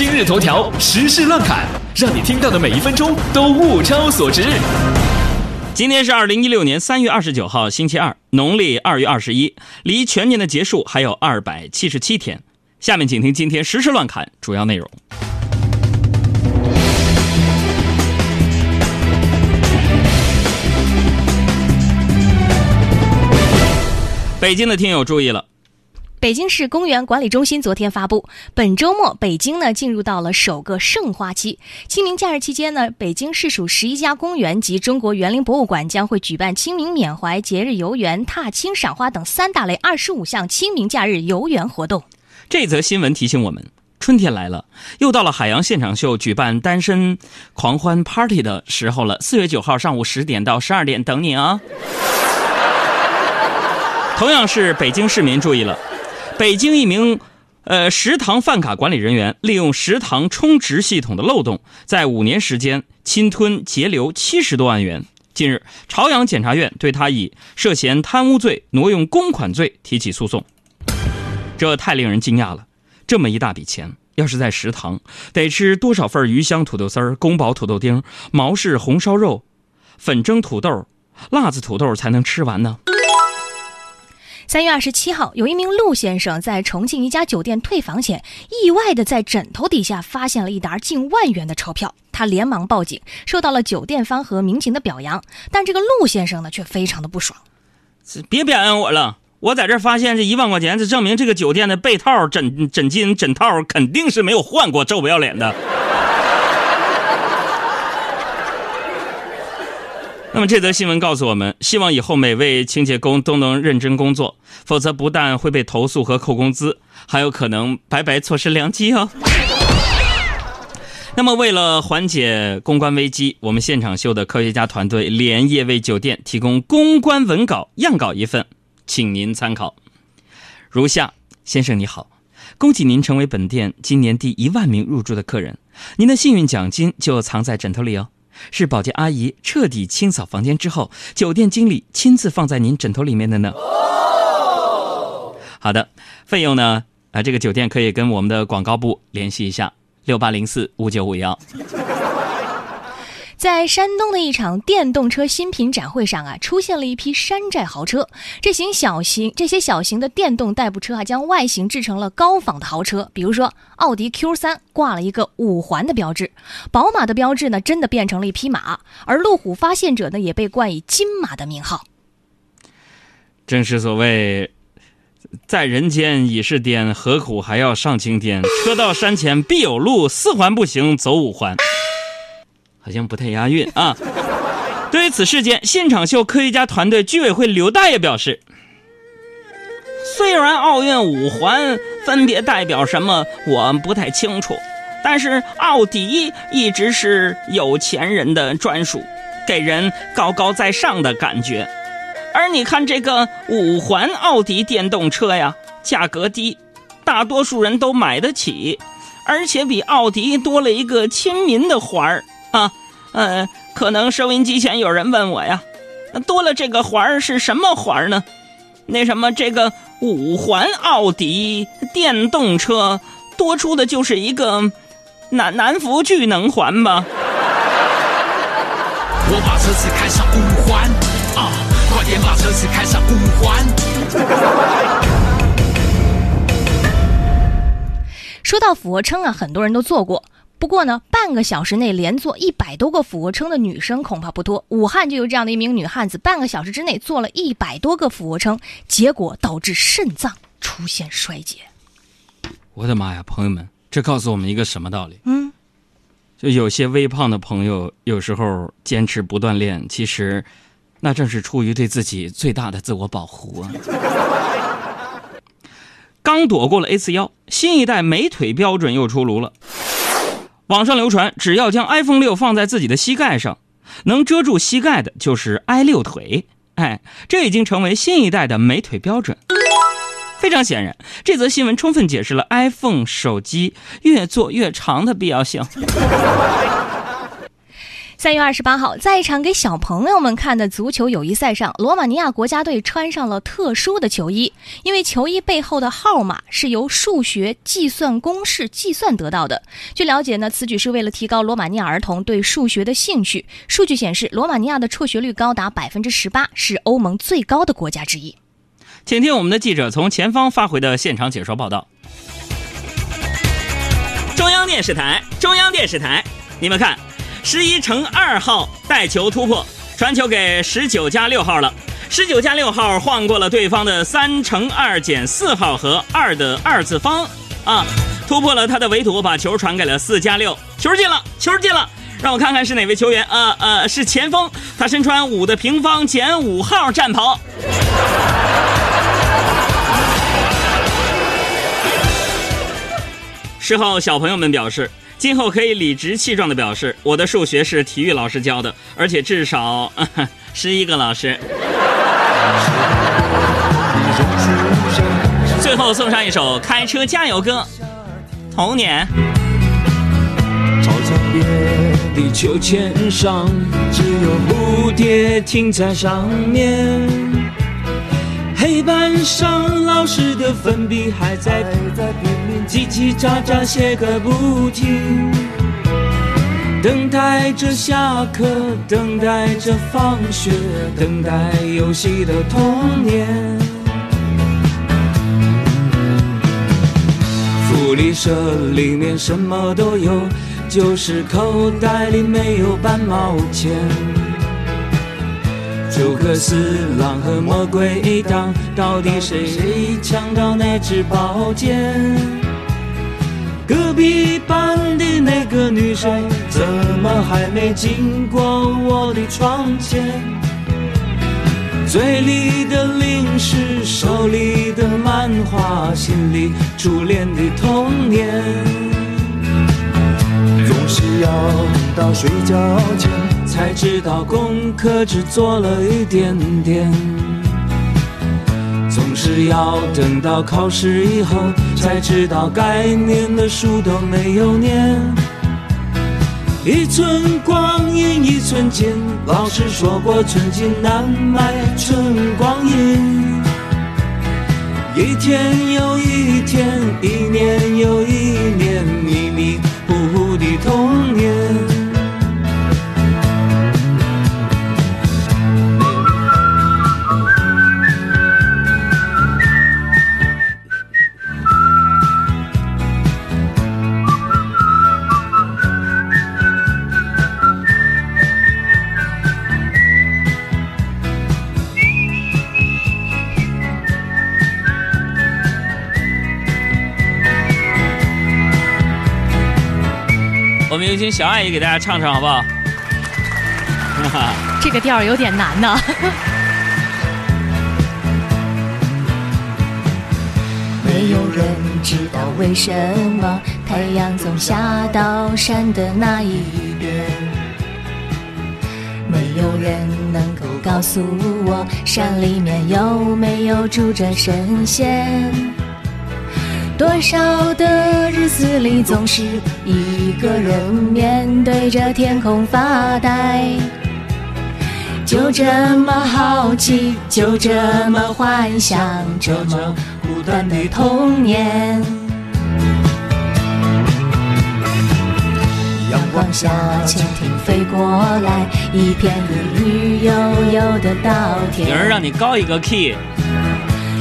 今日头条时事乱侃，让你听到的每一分钟都物超所值。今天是二零一六年三月二十九号，星期二，农历二月二十一，离全年的结束还有二百七十七天。下面请听今天时事乱侃主要内容。北京的听友注意了，北京市公园管理中心昨天发布，本周末北京呢进入到了首个盛花期。清明假日期间呢，北京市属十一家公园及中国园林博物馆将会举办清明缅怀、节日游园、踏青赏花等三大类二十五项清明假日游园活动。这则新闻提醒我们，春天来了，又到了海洋现场秀举办单身狂欢 party 的时候了。四月九号上午十点到十二点等你啊！同样是北京市民注意了，北京一名呃食堂饭卡管理人员利用食堂充值系统的漏洞，在五年时间侵吞截留七十多万元。近日，朝阳检察院对他以涉嫌贪污罪、挪用公款罪提起诉讼。这太令人惊讶了！这么一大笔钱，要是在食堂，得吃多少份鱼香土豆丝儿、宫保土豆丁、毛氏红烧肉、粉蒸土豆、辣子土豆才能吃完呢？三月二十七号，有一名陆先生在重庆一家酒店退房前，意外的在枕头底下发现了一沓近万元的钞票。他连忙报警，受到了酒店方和民警的表扬。但这个陆先生呢，却非常的不爽。别表扬我了，我在这发现这一万块钱，这证明这个酒店的被套、枕枕巾、枕套肯定是没有换过，臭不要脸的。那么这则新闻告诉我们，希望以后每位清洁工都能认真工作，否则不但会被投诉和扣工资，还有可能白白错失良机哦。那么为了缓解公关危机，我们现场秀的科学家团队连夜为酒店提供公关文稿样稿一份，请您参考。如下，先生你好，恭喜您成为本店今年第一万名入住的客人，您的幸运奖金就藏在枕头里哦。是保洁阿姨彻底清扫房间之后，酒店经理亲自放在您枕头里面的呢。好的，费用呢？啊，这个酒店可以跟我们的广告部联系一下，六八零四五九五幺。在山东的一场电动车新品展会上啊，出现了一批山寨豪车。这型小型这些小型的电动代步车啊，将外形制成了高仿的豪车。比如说，奥迪 Q 三挂了一个五环的标志，宝马的标志呢，真的变成了一匹马，而路虎发现者呢，也被冠以金马的名号。正是所谓，在人间已是癫，何苦还要上青天？车到山前必有路，四环不行走五环。好像不太押韵啊！对于此事件，现场秀科学家团队居委会刘大爷表示：“虽然奥运五环分别代表什么，我不太清楚，但是奥迪一直是有钱人的专属，给人高高在上的感觉。而你看这个五环奥迪电动车呀，价格低，大多数人都买得起，而且比奥迪多了一个亲民的环儿。” 啊，呃，可能收音机前有人问我呀，多了这个环儿是什么环儿呢？那什么，这个五环奥迪电动车多出的就是一个南南孚聚能环吧？我把车子开上五环啊，快点把车子开上五环。说到俯卧撑啊，很多人都做过。不过呢，半个小时内连做一百多个俯卧撑的女生恐怕不多。武汉就有这样的一名女汉子，半个小时之内做了一百多个俯卧撑，结果导致肾脏出现衰竭。我的妈呀，朋友们，这告诉我们一个什么道理？嗯，就有些微胖的朋友，有时候坚持不锻炼，其实那正是出于对自己最大的自我保护啊。刚躲过了 A 四腰，新一代美腿标准又出炉了。网上流传，只要将 iPhone 六放在自己的膝盖上，能遮住膝盖的就是 i 六腿。哎，这已经成为新一代的美腿标准。非常显然，这则新闻充分解释了 iPhone 手机越做越长的必要性。三月二十八号，在一场给小朋友们看的足球友谊赛上，罗马尼亚国家队穿上了特殊的球衣，因为球衣背后的号码是由数学计算公式计算得到的。据了解呢，此举是为了提高罗马尼亚儿童对数学的兴趣。数据显示，罗马尼亚的辍学率高达百分之十八，是欧盟最高的国家之一。请听我们的记者从前方发回的现场解说报道。中央电视台，中央电视台，你们看。十一乘二号带球突破，传球给十九加六号了。十九加六号晃过了对方的三乘二减四号和二的二次方，啊，突破了他的围堵，把球传给了四加六，球进了，球进了。让我看看是哪位球员，呃呃，是前锋，他身穿五的平方减五号战袍。事后，小朋友们表示。今后可以理直气壮地表示，我的数学是体育老师教的，而且至少 十一个老师。最后送上一首开车加油歌，《童年》。操场边的秋千上，只有蝴蝶停在上面。黑板上老师的粉笔还在拼叽叽喳喳写个不停，等待着下课，等待着放学，等待游戏的童年。福利社里面什么都有，就是口袋里没有半毛钱。诸葛四郎和魔鬼党，到底谁抢到那支宝剑？隔壁班的那个女生，怎么还没经过我的窗前？嘴里的零食，手里的漫画，心里初恋的童年，总是要到睡觉前。才知道功课只做了一点点，是要等到考试以后，才知道该念的书都没有念。一寸光阴一寸金，老师说过寸金难买寸光阴。一天又一天，一年又一年，迷迷糊糊的童年。有请小爱也给大家唱唱，好不好？这个调有点难呢。没有人知道为什么太阳总下到山的那一边，没有人能够告诉我山里面有没有住着神仙。多少的日子里，总是一个人面对着天空发呆，就这么好奇，就这么幻想，这么孤单的童年。阳光下，蜻蜓飞过来，一片绿绿油油的稻田。有人让你高一个 key。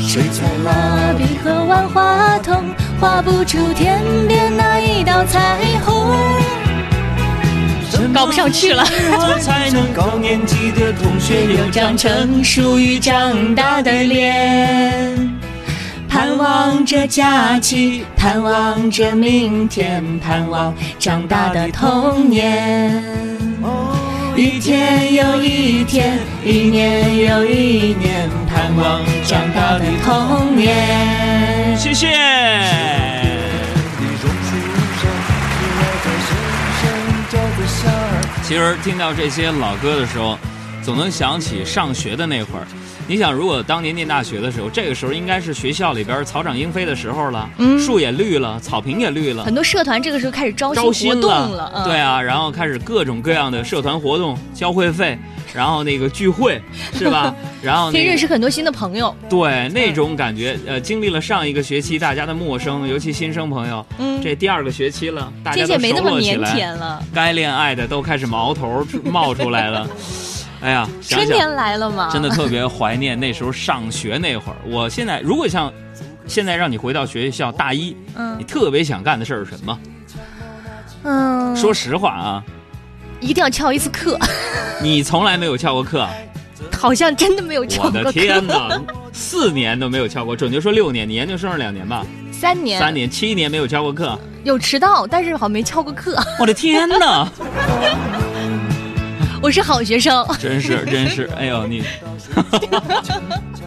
水彩蜡笔和万花筒，画不出天边那高不上去了。我才能高年级的同学又长成属于长大的脸，盼望着假期，盼望着明天，盼望长大的童年。一天又一天，一年又一年，盼望长大的童年。谢谢。其实听到这些老歌的时候，总能想起上学的那会儿。你想，如果当年念大学的时候，这个时候应该是学校里边草长莺飞的时候了，嗯树也绿了，草坪也绿了很，多社团这个时候开始招招新活动了，嗯、对啊，然后开始各种各样的社团活动，交会费，然后那个聚会，是吧？然后、那个、可以认识很多新的朋友。对那种感觉，呃，经历了上一个学期大家的陌生，尤其新生朋友，嗯，这第二个学期了，大家渐都熟渐没那么腼络起来，腆了。该恋爱的都开始毛头冒出来了。哎呀，想想春天来了嘛，真的特别怀念那时候上学那会儿。我现在如果像现在让你回到学校大一，你嗯特别想干的事儿是什么？嗯，说实话啊，一定要翘一次课，你从来没有翘过课，好像真的没有翘过我的。天哪，四年都没有翘过，准确说六年，你研究生是两年吧？三年，三年，七年没有翘过课，有迟到，但是好像没翘过课。我的天哪，我是好学生。真是真是，哎呦你。